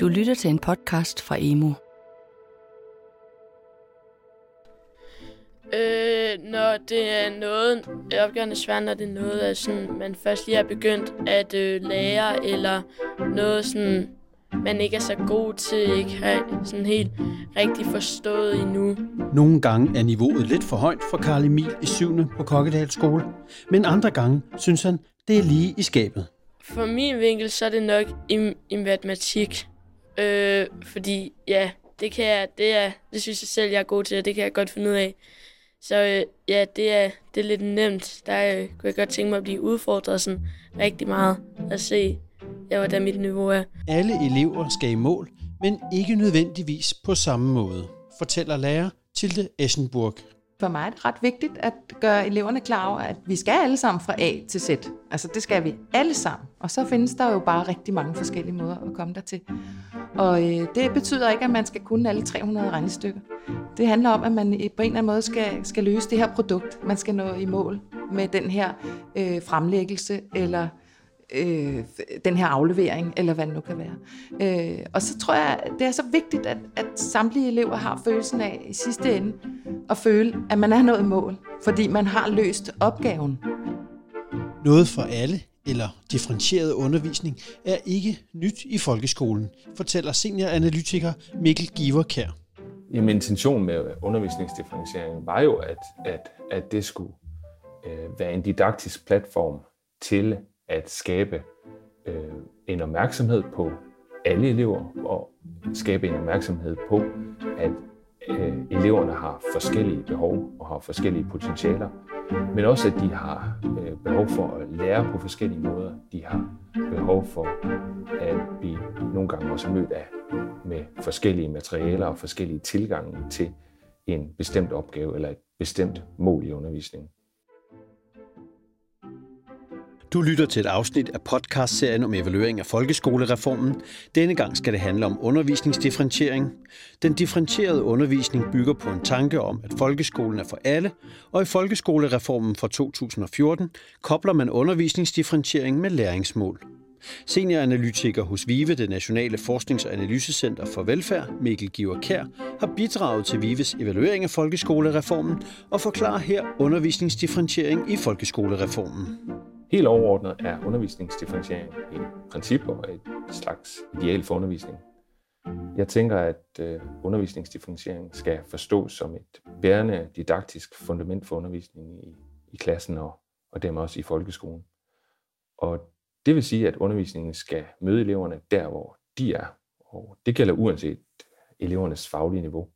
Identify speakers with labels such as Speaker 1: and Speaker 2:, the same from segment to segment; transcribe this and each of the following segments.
Speaker 1: Du lytter til en podcast fra Emo.
Speaker 2: Øh, når det er noget, opgørende svært, når det er noget, at sådan, man først lige har begyndt at øh, lære, eller noget sådan, man ikke er så god til, ikke har sådan helt rigtig forstået endnu.
Speaker 3: Nogle gange er niveauet lidt for højt for Karl Emil i 7. på Kokkedal skole, men andre gange synes han, det er lige i skabet.
Speaker 2: For min vinkel, så er det nok i, i matematik. Øh, fordi ja, det kan jeg, det, er, det synes jeg selv, jeg er god til, og det kan jeg godt finde ud af. Så øh, ja, det er, det er lidt nemt. Der øh, kunne jeg godt tænke mig at blive udfordret sådan rigtig meget og se, ja, hvordan mit niveau er.
Speaker 3: Alle elever skal i mål, men ikke nødvendigvis på samme måde, fortæller lærer Tilde Eschenburg.
Speaker 4: For mig er det ret vigtigt at gøre eleverne klar over, at vi skal alle sammen fra A til Z. Altså det skal vi alle sammen. Og så findes der jo bare rigtig mange forskellige måder at komme der til. Og øh, det betyder ikke, at man skal kunne alle 300 regnestykker. Det handler om, at man på en eller anden måde skal, skal løse det her produkt. Man skal nå i mål med den her øh, fremlæggelse, eller øh, den her aflevering, eller hvad det nu kan være. Øh, og så tror jeg, det er så vigtigt, at, at samtlige elever har følelsen af i sidste ende, at føle, at man er nået mål, fordi man har løst opgaven.
Speaker 3: Noget for alle eller differentieret undervisning er ikke nyt i folkeskolen, fortæller senioranalytiker Mikkel Giverkær.
Speaker 5: Jamen, intentionen med undervisningsdifferentiering var jo, at, at, at det skulle øh, være en didaktisk platform til at skabe øh, en opmærksomhed på alle elever og skabe en opmærksomhed på, at øh, eleverne har forskellige behov og har forskellige potentialer, men også at de har øh, behov for at lære på forskellige måder. De har behov for at blive nogle gange også mødt af med forskellige materialer og forskellige tilgange til en bestemt opgave eller et bestemt mål i undervisningen.
Speaker 3: Du lytter til et afsnit af podcastserien om evaluering af folkeskolereformen. Denne gang skal det handle om undervisningsdifferentiering. Den differentierede undervisning bygger på en tanke om, at folkeskolen er for alle, og i folkeskolereformen fra 2014 kobler man undervisningsdifferentiering med læringsmål. Senioranalytiker hos VIVE, det Nationale Forsknings- og Analysecenter for Velfærd, Mikkel Giver Kær, har bidraget til VIVEs evaluering af folkeskolereformen og forklarer her undervisningsdifferentiering i folkeskolereformen.
Speaker 5: Helt overordnet er undervisningsdifferentiering et princip og et slags ideal for undervisning. Jeg tænker, at øh, undervisningsdifferentiering skal forstås som et bærende didaktisk fundament for undervisningen i, i klassen og, og dermed også i folkeskolen. Og det vil sige, at undervisningen skal møde eleverne der, hvor de er. Og det gælder uanset elevernes faglige niveau.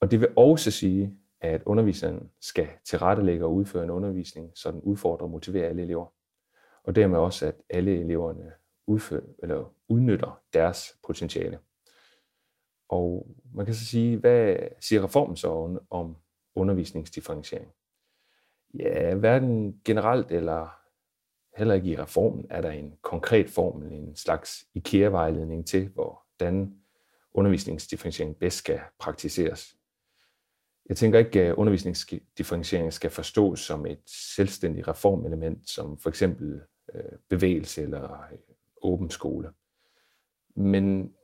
Speaker 5: Og det vil også sige, at underviseren skal tilrettelægge og udføre en undervisning, så den udfordrer og motiverer alle elever. Og dermed også, at alle eleverne udfører, eller udnytter deres potentiale. Og man kan så sige, hvad siger reformen så om undervisningsdifferentiering? Ja, hverken generelt eller heller ikke i reformen er der en konkret formel, en slags IKEA-vejledning til, hvordan undervisningsdifferentiering bedst skal praktiseres. Jeg tænker ikke, at undervisningsdifferentiering skal forstås som et selvstændigt reformelement, som for eksempel øh, bevægelse eller øh, åben skole. Men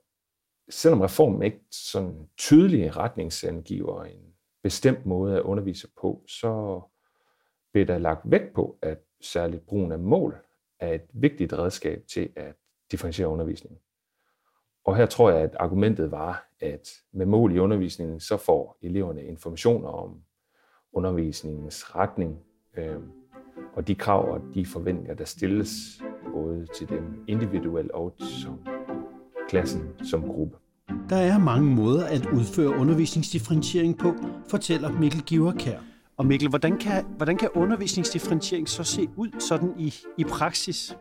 Speaker 5: selvom reformen ikke sådan tydelig retningsangiver en bestemt måde at undervise på, så bliver der lagt vægt på, at særligt brugen af mål er et vigtigt redskab til at differentiere undervisningen. Og her tror jeg, at argumentet var, at med mål i undervisningen, så får eleverne informationer om undervisningens retning, øh, og de krav og de forventninger, der stilles både til dem individuelt og som klassen som gruppe.
Speaker 3: Der er mange måder at udføre undervisningsdifferentiering på, fortæller Mikkel Giverkær. Og Mikkel, hvordan kan, hvordan kan undervisningsdifferentiering så se ud sådan i, i praksis?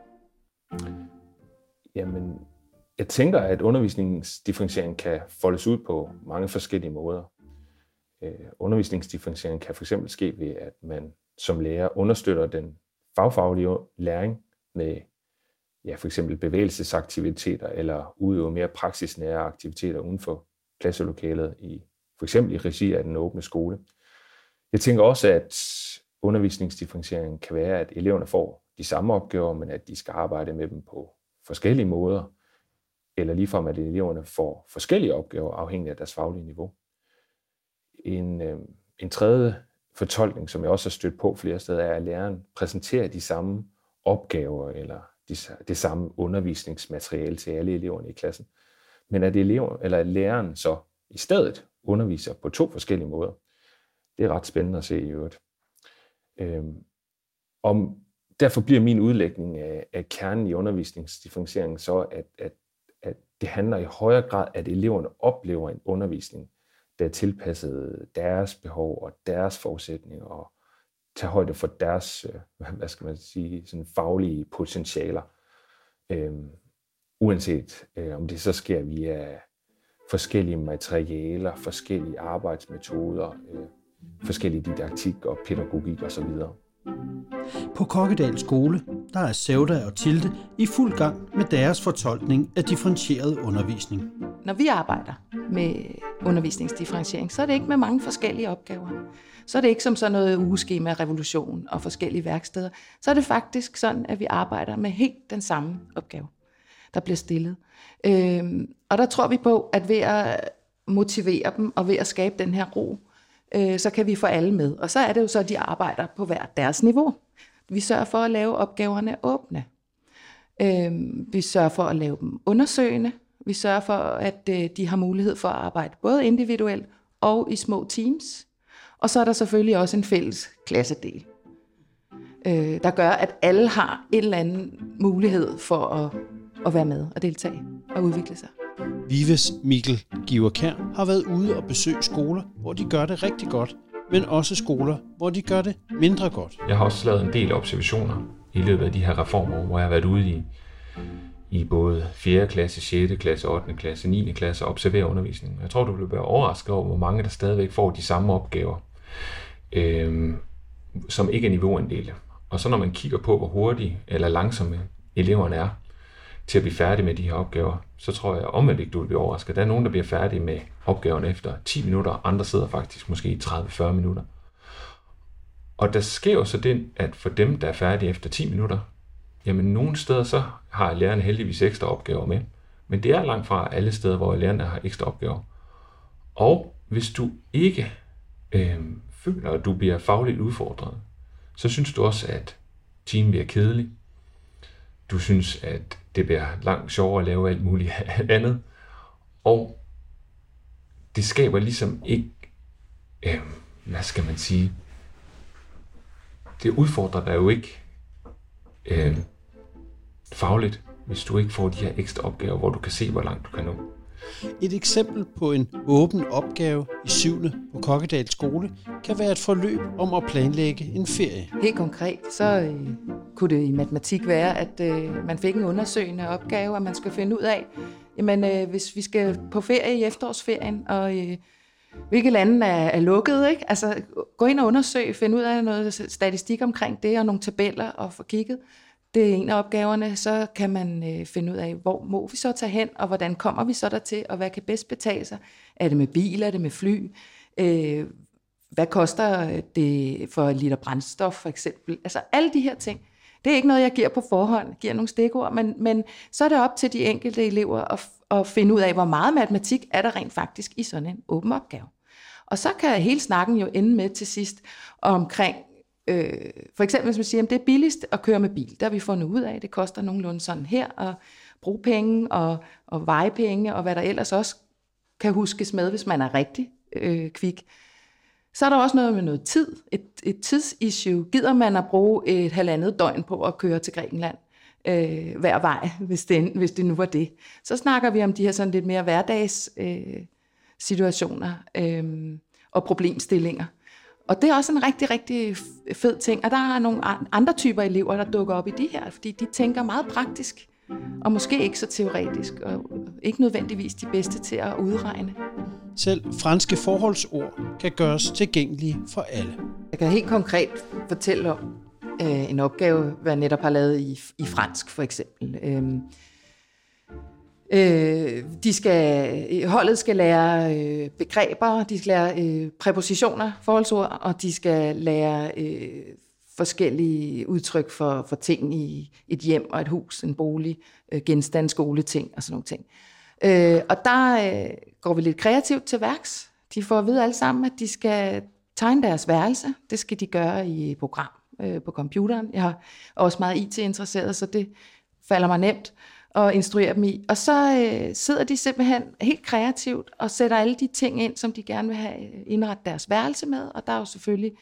Speaker 5: Jamen, jeg tænker, at undervisningsdifferentiering kan foldes ud på mange forskellige måder. Øh, undervisningsdifferentiering kan fx ske ved, at man som lærer understøtter den fagfaglige læring med ja, for eksempel bevægelsesaktiviteter eller udøve mere praksisnære aktiviteter uden for klasselokalet i for eksempel i regi af den åbne skole. Jeg tænker også, at undervisningsdifferentiering kan være, at eleverne får de samme opgaver, men at de skal arbejde med dem på forskellige måder eller ligefrem at eleverne får forskellige opgaver afhængig af deres faglige niveau. En, øh, en tredje fortolkning, som jeg også har stødt på flere steder, er, at læreren præsenterer de samme opgaver eller de, det samme undervisningsmateriale til alle eleverne i klassen. Men at, elever, eller at læreren så i stedet underviser på to forskellige måder. Det er ret spændende at se i øvrigt. Øhm, om, derfor bliver min udlægning af, af kernen i undervisningsdifferentieringen så, at, at, at det handler i højere grad, at eleverne oplever en undervisning, der er tilpasset deres behov og deres forudsætninger og tage højde for deres, øh, hvad skal man sige, sådan faglige potentialer. Øhm, uanset øh, om det så sker via forskellige materialer, forskellige arbejdsmetoder, øh, forskellige didaktik og pædagogik osv.
Speaker 3: På Kokkedal skole, der er Sevda og Tilde i fuld gang med deres fortolkning af differentieret undervisning.
Speaker 4: Når vi arbejder med undervisningsdifferentiering, så er det ikke med mange forskellige opgaver. Så er det ikke som sådan noget ugeskema, revolution og forskellige værksteder. Så er det faktisk sådan, at vi arbejder med helt den samme opgave, der bliver stillet. Øhm, og der tror vi på, at ved at motivere dem og ved at skabe den her ro, øh, så kan vi få alle med. Og så er det jo så, at de arbejder på hver deres niveau. Vi sørger for at lave opgaverne åbne. Øh, vi sørger for at lave dem undersøgende. Vi sørger for, at øh, de har mulighed for at arbejde både individuelt og i små teams. Og så er der selvfølgelig også en fælles klassedel, øh, der gør, at alle har en eller anden mulighed for at, at være med og deltage og udvikle sig.
Speaker 3: Vives Mikkel Giverkær har været ude og besøge skoler, hvor de gør det rigtig godt, men også skoler, hvor de gør det mindre godt.
Speaker 5: Jeg har også lavet en del observationer i løbet af de her reformer, hvor jeg har været ude i, i både 4. klasse, 6. klasse, 8. klasse, 9. klasse og observere undervisningen. Jeg tror, du vil være overrasket over, hvor mange der stadigvæk får de samme opgaver, øh, som ikke er niveauinddelte. Og så når man kigger på, hvor hurtige eller langsomme eleverne er, til at blive færdig med de her opgaver, så tror jeg omvendt ikke, du vil blive overrasket. Der er nogen, der bliver færdige med opgaven efter 10 minutter, andre sidder faktisk måske i 30-40 minutter. Og der sker jo så det, at for dem, der er færdige efter 10 minutter, jamen nogle steder så har lærerne heldigvis ekstra opgaver med. Men det er langt fra alle steder, hvor lærerne har ekstra opgaver. Og hvis du ikke øh, føler, at du bliver fagligt udfordret, så synes du også, at timen bliver kedelig. Du synes, at det bliver langt sjovere at lave alt muligt andet. Og det skaber ligesom ikke, øh, hvad skal man sige, det udfordrer dig jo ikke øh, fagligt, hvis du ikke får de her ekstra opgaver, hvor du kan se, hvor langt du kan nå.
Speaker 3: Et eksempel på en åben opgave i 7. på Kokkedal skole kan være et forløb om at planlægge en ferie.
Speaker 4: Helt konkret, så øh, kunne det i matematik være, at øh, man fik en undersøgende opgave, og man skal finde ud af, jamen øh, hvis vi skal på ferie i efterårsferien, og øh, hvilke lande er, er lukket, ikke? Altså gå ind og undersøg, find ud af noget statistik omkring det, og nogle tabeller, og få kigget det er en af opgaverne, så kan man øh, finde ud af, hvor må vi så tage hen, og hvordan kommer vi så der til, og hvad kan bedst betale sig? Er det med bil, er det med fly? Øh, hvad koster øh, det for en liter brændstof, for eksempel? Altså alle de her ting. Det er ikke noget, jeg giver på forhånd, giver nogle stikord, men, men så er det op til de enkelte elever at, at finde ud af, hvor meget matematik er der rent faktisk i sådan en åben opgave. Og så kan hele snakken jo ende med til sidst omkring, Øh, for eksempel hvis man siger, at det er billigst at køre med bil, der har vi fundet ud af, at det koster nogenlunde sådan her at bruge penge og, og vejpenge, og hvad der ellers også kan huskes med, hvis man er rigtig øh, kvik. Så er der også noget med noget tid, et, et tidsissue. Gider man at bruge et halvandet døgn på at køre til Grækenland øh, hver vej, hvis det, hvis det nu var det. Så snakker vi om de her sådan lidt mere hverdags øh, situationer øh, og problemstillinger. Og det er også en rigtig, rigtig fed ting. Og der er nogle andre typer elever, der dukker op i de her, fordi de tænker meget praktisk, og måske ikke så teoretisk, og ikke nødvendigvis de bedste til at udregne.
Speaker 3: Selv franske forholdsord kan gøres tilgængelige for alle.
Speaker 4: Jeg kan helt konkret fortælle om øh, en opgave, hvad jeg netop har lavet i, i fransk for eksempel. Øh, Øh, de skal, holdet skal lære øh, begreber, de skal lære øh, præpositioner, forholdsord, og de skal lære øh, forskellige udtryk for, for ting i et hjem og et hus, en bolig, øh, genstand, skoleting og sådan nogle ting. Øh, og der øh, går vi lidt kreativt til værks. De får at vide alle sammen, at de skal tegne deres værelse. Det skal de gøre i program øh, på computeren. Jeg har også meget IT-interesseret, så det falder mig nemt at instruere dem i. Og så øh, sidder de simpelthen helt kreativt og sætter alle de ting ind, som de gerne vil have øh, indrettet deres værelse med. Og der er jo selvfølgelig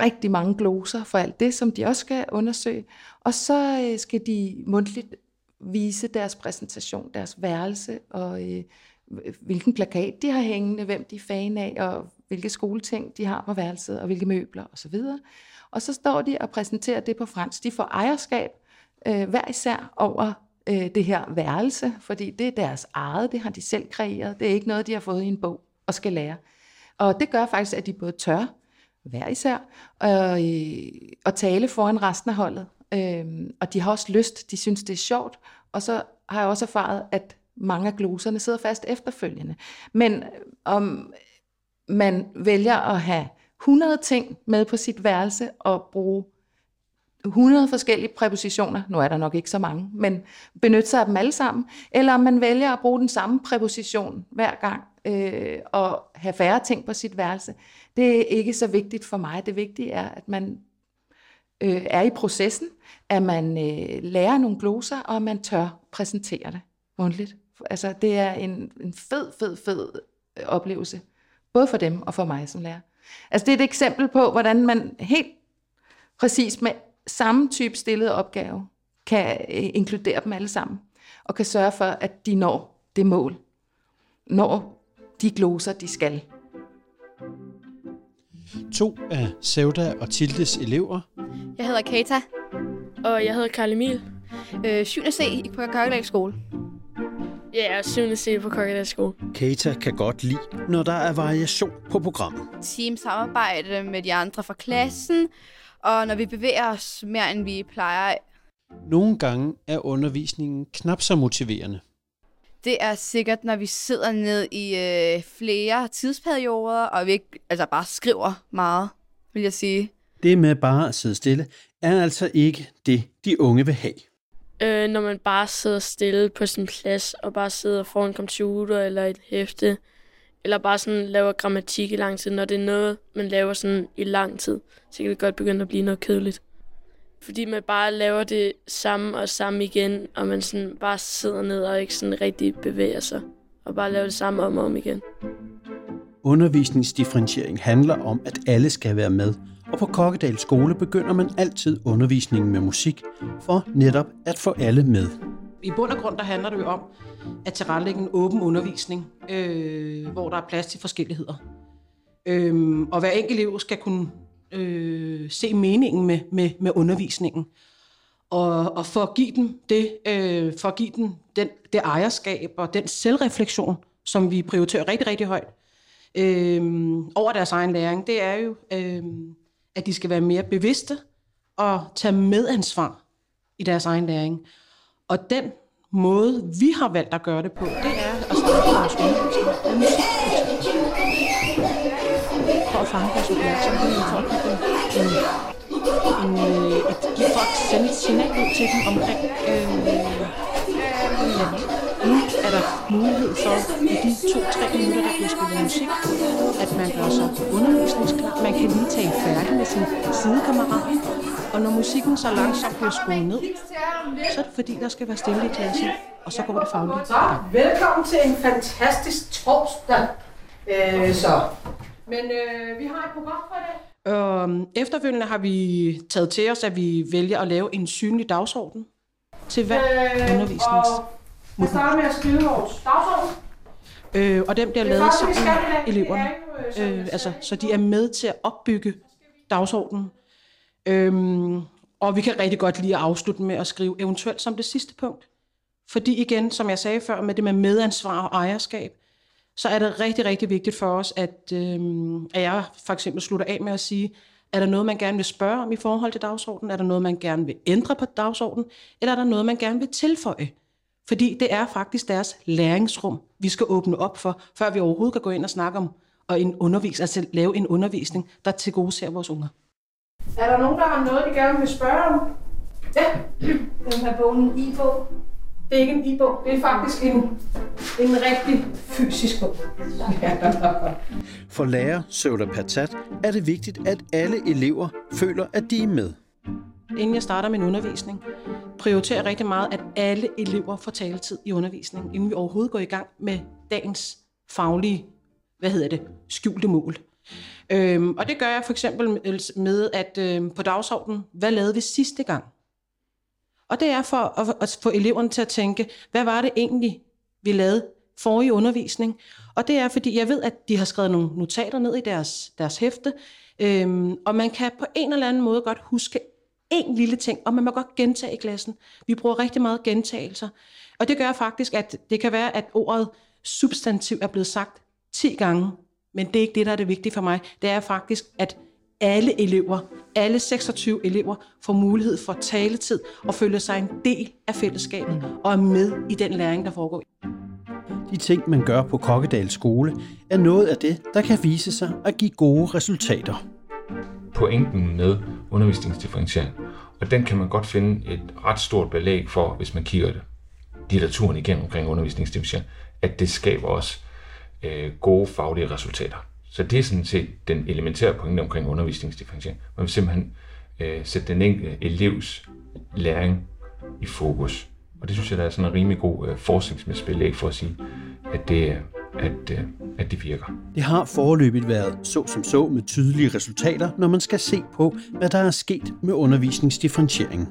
Speaker 4: rigtig mange gloser for alt det, som de også skal undersøge. Og så øh, skal de mundtligt vise deres præsentation, deres værelse, og øh, hvilken plakat de har hængende, hvem de er fan af, og hvilke skoleting de har på værelset, og hvilke møbler osv. Og så står de og præsenterer det på fransk. De får ejerskab øh, hver især over øh, det her værelse, fordi det er deres eget, det har de selv kreeret. Det er ikke noget, de har fået i en bog og skal lære. Og det gør faktisk, at de både tør hver især og, øh, og tale foran resten af holdet. Øh, og de har også lyst, de synes, det er sjovt. Og så har jeg også erfaret, at mange af gloserne sidder fast efterfølgende. Men øh, om man vælger at have 100 ting med på sit værelse og bruge 100 forskellige præpositioner, nu er der nok ikke så mange, men benytte sig af dem alle sammen, eller om man vælger at bruge den samme præposition hver gang øh, og have færre ting på sit værelse, det er ikke så vigtigt for mig. Det vigtige er, at man øh, er i processen, at man øh, lærer nogle gloser, og at man tør præsentere det mundtligt. Altså, det er en, en fed, fed, fed øh, oplevelse, både for dem og for mig som lærer. Altså, det er et eksempel på, hvordan man helt præcis med samme type stillede opgave kan øh, inkludere dem alle sammen, og kan sørge for, at de når det mål, når de gloser, de skal.
Speaker 3: To af Sevda og Tildes elever.
Speaker 6: Jeg hedder Kata.
Speaker 2: Og jeg hedder Karl Emil.
Speaker 6: Øh, 7. C på Kokkedal skole.
Speaker 2: Ja, jeg er 7. C på Kokkedal skole.
Speaker 3: Kata kan godt lide, når der er variation på programmet.
Speaker 6: Teamsamarbejde med de andre fra klassen, og når vi bevæger os mere, end vi plejer.
Speaker 3: Nogle gange er undervisningen knap så motiverende.
Speaker 6: Det er sikkert, når vi sidder ned i øh, flere tidsperioder, og vi ikke altså bare skriver meget, vil jeg sige.
Speaker 3: Det med bare at sidde stille, er altså ikke det, de unge vil have.
Speaker 2: Øh, når man bare sidder stille på sin plads, og bare sidder foran en computer eller et hæfte, eller bare sådan laver grammatik i lang tid, når det er noget, man laver sådan i lang tid, så kan det godt begynde at blive noget kedeligt. Fordi man bare laver det samme og samme igen, og man sådan bare sidder ned og ikke sådan rigtig bevæger sig, og bare laver det samme om og om igen.
Speaker 3: Undervisningsdifferentiering handler om, at alle skal være med, og på Kokkedal skole begynder man altid undervisningen med musik, for netop at få alle med.
Speaker 7: I bund og grund der handler det jo om at tilrettelægge en åben undervisning, øh, hvor der er plads til forskelligheder. Øh, og hver enkelt elev skal kunne øh, se meningen med, med, med undervisningen. Og, og for at give dem det, øh, for at give dem den, det ejerskab og den selvreflektion, som vi prioriterer rigtig, rigtig højt øh, over deres egen læring, det er jo, øh, at de skal være mere bevidste og tage medansvar i deres egen læring. Og den måde, vi har valgt at gøre det på, det er at starte vores undervisning med For at fange vores opmærksomhed, for at give dem en, en, øh, et, give folk sende et signal ud til dem omkring, øh, ja, nu er der mulighed for, i de to-tre minutter, der bliver spillet musik, at man gør sig undervisningsklar. Man kan lige tage færdig med sin sidekammerat, og når musikken så langsomt bliver skruet ned, så er det fordi, der skal være stille i klassen, og så går det fagligt.
Speaker 8: Så, velkommen til en fantastisk torsdag. Øh, så. Men øh, vi har et program for i dag.
Speaker 7: Øhm, efterfølgende har vi taget til os, at vi vælger at lave en synlig dagsorden til hver øh, undervisnings.
Speaker 8: Vi starter med at skrive vores dagsorden.
Speaker 7: Øh, og den bliver
Speaker 8: Det
Speaker 7: lavet sammen med
Speaker 8: det
Speaker 7: eleverne.
Speaker 8: er øh,
Speaker 7: Øh, altså, så de er med til at opbygge dagsordenen. Øhm, og vi kan rigtig godt lige afslutte med at skrive eventuelt som det sidste punkt. Fordi igen, som jeg sagde før, med det med medansvar og ejerskab, så er det rigtig, rigtig vigtigt for os, at, øhm, at jeg for eksempel slutter af med at sige, er der noget, man gerne vil spørge om i forhold til dagsordenen? Er der noget, man gerne vil ændre på dagsordenen? Eller er der noget, man gerne vil tilføje? Fordi det er faktisk deres læringsrum, vi skal åbne op for, før vi overhovedet kan gå ind og snakke om og en undervis, altså lave en undervisning, der til gode ser vores unger.
Speaker 8: Er der nogen, der har noget, de gerne vil spørge om? Ja,
Speaker 9: Den her bogen en i-bog.
Speaker 8: det er ikke en e-bog. Det er faktisk en, en rigtig fysisk bog.
Speaker 3: For lærer Søvda Patat er det vigtigt, at alle elever føler, at de er med.
Speaker 7: Inden jeg starter min undervisning, prioriterer jeg rigtig meget, at alle elever får taletid i undervisningen, inden vi overhovedet går i gang med dagens faglige, hvad hedder det, skjulte mål. Mm. Øhm, og det gør jeg for eksempel altså med, at øhm, på dagsordenen, hvad lavede vi sidste gang? Og det er for at, at få eleverne til at tænke, hvad var det egentlig, vi lavede forrige undervisning? Og det er, fordi jeg ved, at de har skrevet nogle notater ned i deres, deres hæfte, øhm, og man kan på en eller anden måde godt huske en lille ting, og man må godt gentage i klassen. Vi bruger rigtig meget gentagelser. Og det gør faktisk, at det kan være, at ordet substantiv er blevet sagt 10 gange, men det er ikke det, der er det vigtige for mig. Det er faktisk, at alle elever, alle 26 elever, får mulighed for taletid og føler sig en del af fællesskabet og er med i den læring, der foregår.
Speaker 3: De ting, man gør på Kokkedal skole, er noget af det, der kan vise sig at give gode resultater.
Speaker 5: Pointen med undervisningsdifferentiering, og den kan man godt finde et ret stort belæg for, hvis man kigger det litteraturen igennem omkring undervisningsdifferentiering, at det skaber også øh, gode faglige resultater. Så det er sådan set den elementære pointe omkring undervisningsdifferentiering. Man vil simpelthen øh, sætte den enkelte elevs læring i fokus. Og det synes jeg, der er sådan en rimelig god øh, forskningsmæssig belæg for at sige, at det, at, øh, at det virker.
Speaker 3: Det har foreløbigt været så som så med tydelige resultater, når man skal se på, hvad der er sket med undervisningsdifferentiering.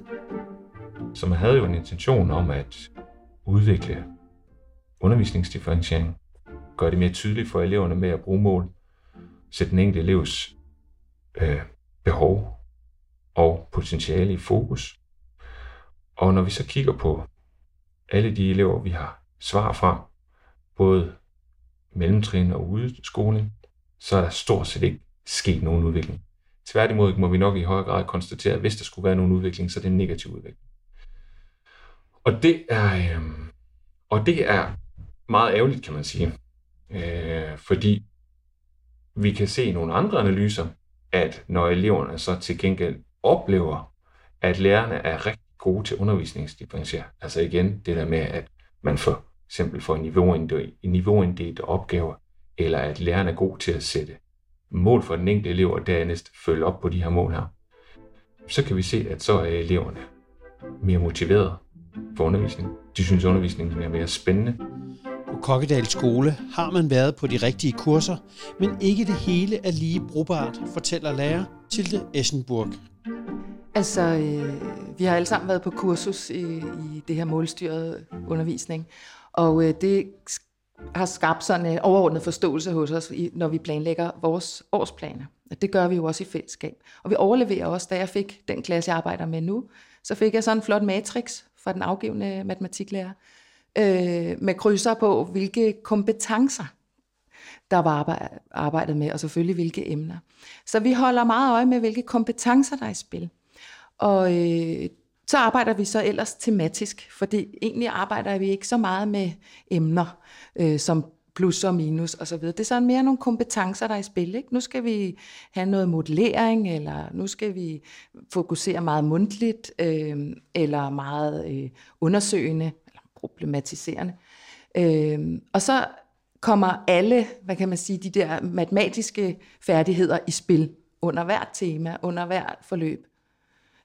Speaker 5: Så man havde jo en intention om at udvikle undervisningsdifferentiering, gøre det mere tydeligt for eleverne med at bruge mål, sætte den enkelte elevs øh, behov og potentiale i fokus. Og når vi så kigger på alle de elever, vi har svar fra, både mellemtrin og udskoling, så er der stort set ikke sket nogen udvikling. Tværtimod må vi nok i højere grad konstatere, at hvis der skulle være nogen udvikling, så er det en negativ udvikling. Og det er, øh, og det er meget ærgerligt, kan man sige. Øh, fordi vi kan se i nogle andre analyser, at når eleverne så til gengæld oplever, at lærerne er rigtig gode til undervisningsdifferentiere, altså igen det der med, at man for eksempel får niveauinddelt opgaver, eller at lærerne er god til at sætte mål for den enkelte elev, og dernæst følge op på de her mål her, så kan vi se, at så er eleverne mere motiveret for undervisning. De synes, at undervisningen er mere spændende.
Speaker 3: På Kokkedal skole har man været på de rigtige kurser, men ikke det hele er lige brugbart, fortæller lærer Tilde Essenburg.
Speaker 4: Altså, øh, vi har alle sammen været på kursus i, i det her målstyrede undervisning, og øh, det har skabt sådan en overordnet forståelse hos os, i, når vi planlægger vores årsplaner. Det gør vi jo også i fællesskab. Og vi overleverer også, da jeg fik den klasse, jeg arbejder med nu, så fik jeg sådan en flot matrix fra den afgivende matematiklærer, øh, med krydser på, hvilke kompetencer, der var arbejdet med, og selvfølgelig hvilke emner. Så vi holder meget øje med, hvilke kompetencer, der er i spil. Og øh, så arbejder vi så ellers tematisk, fordi egentlig arbejder vi ikke så meget med emner, øh, som plus og minus og så videre. Det er sådan mere nogle kompetencer, der er i spil. Ikke? Nu skal vi have noget modellering, eller nu skal vi fokusere meget mundtligt, øh, eller meget øh, undersøgende, problematiserende. Øh, og så kommer alle, hvad kan man sige, de der matematiske færdigheder i spil under hvert tema, under hvert forløb.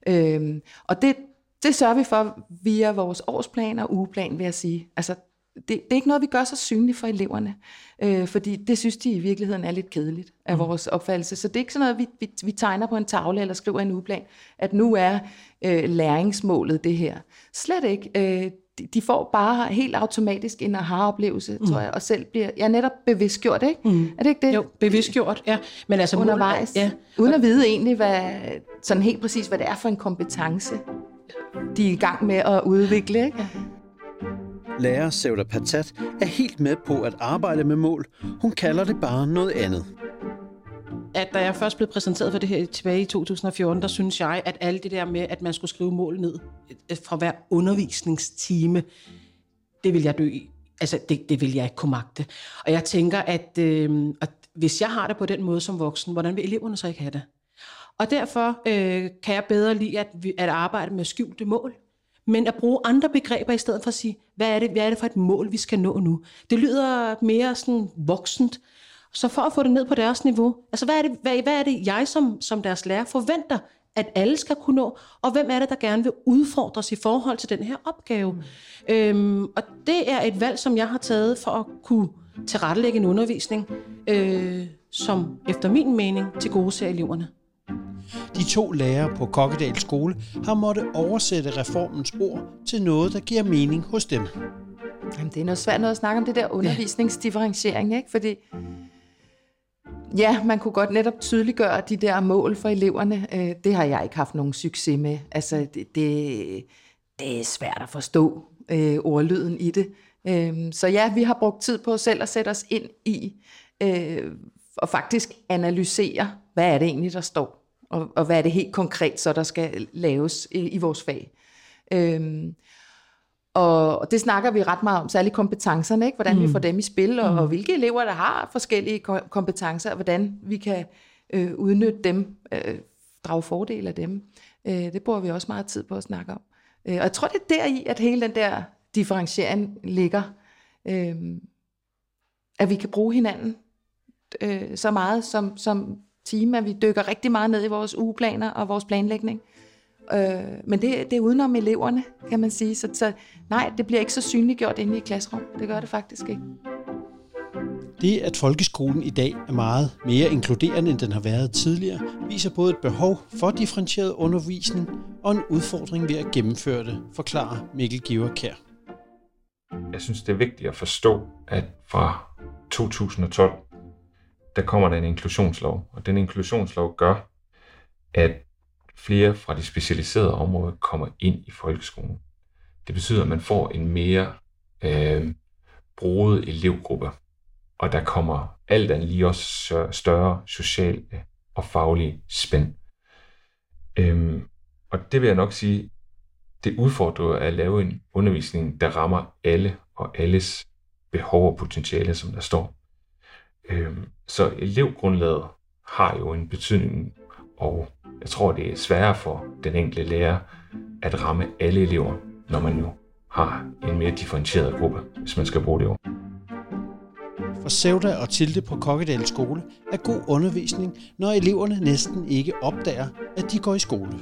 Speaker 4: Øh, og det, det sørger vi for via vores årsplan og ugeplan, vil jeg sige. Altså, det, det er ikke noget, vi gør så synligt for eleverne, øh, fordi det synes de i virkeligheden er lidt kedeligt af mm. vores opfattelse. Så det er ikke sådan noget, vi, vi, vi tegner på en tavle eller skriver en ugeplan, at nu er øh, læringsmålet det her. Slet ikke. Øh, de, de får bare helt automatisk en aha-oplevelse, mm. tror jeg, og selv bliver jeg netop bevidstgjort, ikke? Mm. Er det ikke det?
Speaker 7: Jo, bevidstgjort, ja. Men altså
Speaker 4: undervejs,
Speaker 7: ja.
Speaker 4: uden at vide egentlig, hvad, sådan helt præcis, hvad det er for en kompetence, de er i gang med at udvikle, ikke? Ja.
Speaker 3: Lærer Sevda Patat er helt med på at arbejde med mål. Hun kalder det bare noget andet.
Speaker 7: At da jeg først blev præsenteret for det her tilbage i 2014, der synes jeg, at alt det der med, at man skulle skrive mål ned øh, fra hver undervisningstime, det vil jeg dø i. Altså, det, det vil jeg ikke kunne magte. Og jeg tænker, at, øh, at hvis jeg har det på den måde som voksen, hvordan vil eleverne så ikke have det? Og derfor øh, kan jeg bedre lide at, at arbejde med skjulte mål. Men at bruge andre begreber i stedet for at sige, hvad er det, hvad er det for et mål, vi skal nå nu? Det lyder mere sådan voksent. Så for at få det ned på deres niveau, altså hvad er det, hvad, hvad er det jeg som, som deres lærer forventer, at alle skal kunne nå, og hvem er det, der gerne vil udfordres i forhold til den her opgave? Mm. Øhm, og det er et valg, som jeg har taget for at kunne tilrettelægge en undervisning, øh, som efter min mening til gode ser eleverne.
Speaker 3: De to lærere på Kokkedal skole har måttet oversætte reformens ord til noget, der giver mening hos dem.
Speaker 4: Jamen, det er noget svært noget at snakke om det der undervisningsdifferentiering, ikke? Fordi ja, man kunne godt netop tydeliggøre de der mål for eleverne. Øh, Det har jeg ikke haft nogen succes med. Altså, det, det, det er svært at forstå øh, ordlyden i det. Øh, så ja, vi har brugt tid på selv at sætte os ind i øh, og faktisk analysere, hvad er det egentlig, der står, og, og hvad er det helt konkret, så der skal laves i, i vores fag. Øh, og og det snakker vi ret meget om, særligt kompetencerne, ikke? hvordan mm. vi får dem i spil, og, mm. og hvilke elever, der har forskellige ko- kompetencer, og hvordan vi kan øh, udnytte dem, øh, drage fordel af dem. Øh, det bruger vi også meget tid på at snakke om. Øh, og jeg tror, det er deri, at hele den der differentiering ligger. Øh, at vi kan bruge hinanden øh, så meget som, som team, at vi dykker rigtig meget ned i vores ugeplaner og vores planlægning. Øh, men det, det er udenom eleverne, kan man sige. Så, så nej, det bliver ikke så synliggjort inde i klasserum. Det gør det faktisk ikke.
Speaker 3: Det, at folkeskolen i dag er meget mere inkluderende, end den har været tidligere, viser både et behov for differentieret undervisning og en udfordring ved at gennemføre det, forklarer Mikkel Giver Kær.
Speaker 5: Jeg synes, det er vigtigt at forstå, at fra 2012, der kommer der en inklusionslov, og den inklusionslov gør, at flere fra de specialiserede områder kommer ind i folkeskolen. Det betyder, at man får en mere øh, broet elevgruppe, og der kommer alt andet lige også større sociale øh, og faglige spænd. Øhm, og det vil jeg nok sige, det udfordrer at lave en undervisning, der rammer alle og alles behov og potentiale, som der står. Øhm, så elevgrundlaget har jo en betydning, og jeg tror, det er sværere for den enkelte lærer at ramme alle elever, når man jo har en mere differentieret gruppe, hvis man skal bruge det ord.
Speaker 3: For Sevda og Tilde på Kokkedal skole er god undervisning, når eleverne næsten ikke opdager, at de går i skole.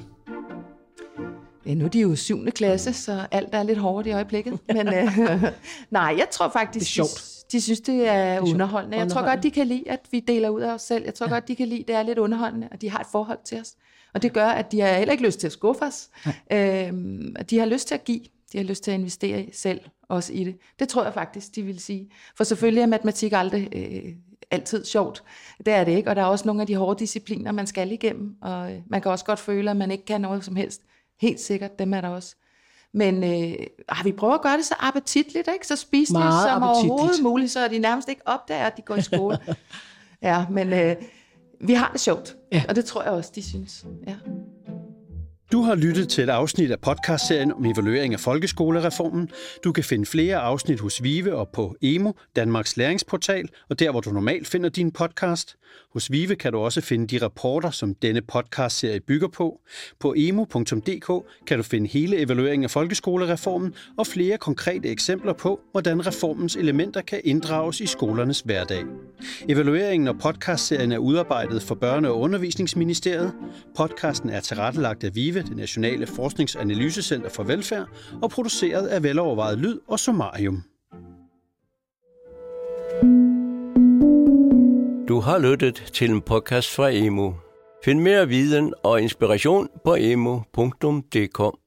Speaker 4: Ja, nu er de jo i 7. klasse, så alt er lidt hårdt i øjeblikket. Men øh, nej, jeg tror faktisk,
Speaker 7: Det er sjovt.
Speaker 4: De, de synes, det er,
Speaker 7: sjovt.
Speaker 4: underholdende. Jeg tror godt, de kan lide, at vi deler ud af os selv. Jeg tror ja. godt, de kan lide, at det er lidt underholdende, og de har et forhold til os. Og det gør, at de har heller ikke lyst til at skuffe os. Øhm, at de har lyst til at give. De har lyst til at investere i selv også i det. Det tror jeg faktisk, de vil sige. For selvfølgelig er matematik aldrig øh, altid sjovt. Det er det ikke. Og der er også nogle af de hårde discipliner, man skal igennem. Og øh, man kan også godt føle, at man ikke kan noget som helst. Helt sikkert, dem er der også. Men øh, ah, vi prøver at gøre det så appetitligt, ikke? så spiseligt
Speaker 7: Meget
Speaker 4: som overhovedet muligt, så de nærmest ikke opdager, at de går i skole. ja, men øh, vi har det sjovt,
Speaker 7: Ja.
Speaker 4: og det tror jeg også, de synes. Ja.
Speaker 3: Du har lyttet til et afsnit af podcastserien om evaluering af folkeskolereformen. Du kan finde flere afsnit hos Vive og på Emo, Danmarks læringsportal, og der, hvor du normalt finder din podcast. Hos Vive kan du også finde de rapporter, som denne podcastserie bygger på. På emo.dk kan du finde hele evalueringen af folkeskolereformen og flere konkrete eksempler på, hvordan reformens elementer kan inddrages i skolernes hverdag. Evalueringen og podcastserien er udarbejdet for Børne- og Undervisningsministeriet. Podcasten er tilrettelagt af VIVE, det Nationale Forskningsanalysecenter for Velfærd, og produceret af velovervejet lyd og Somarium.
Speaker 10: thank you har lyttet til en podcast fra Emo. Find mere viden og inspiration på emo.dk.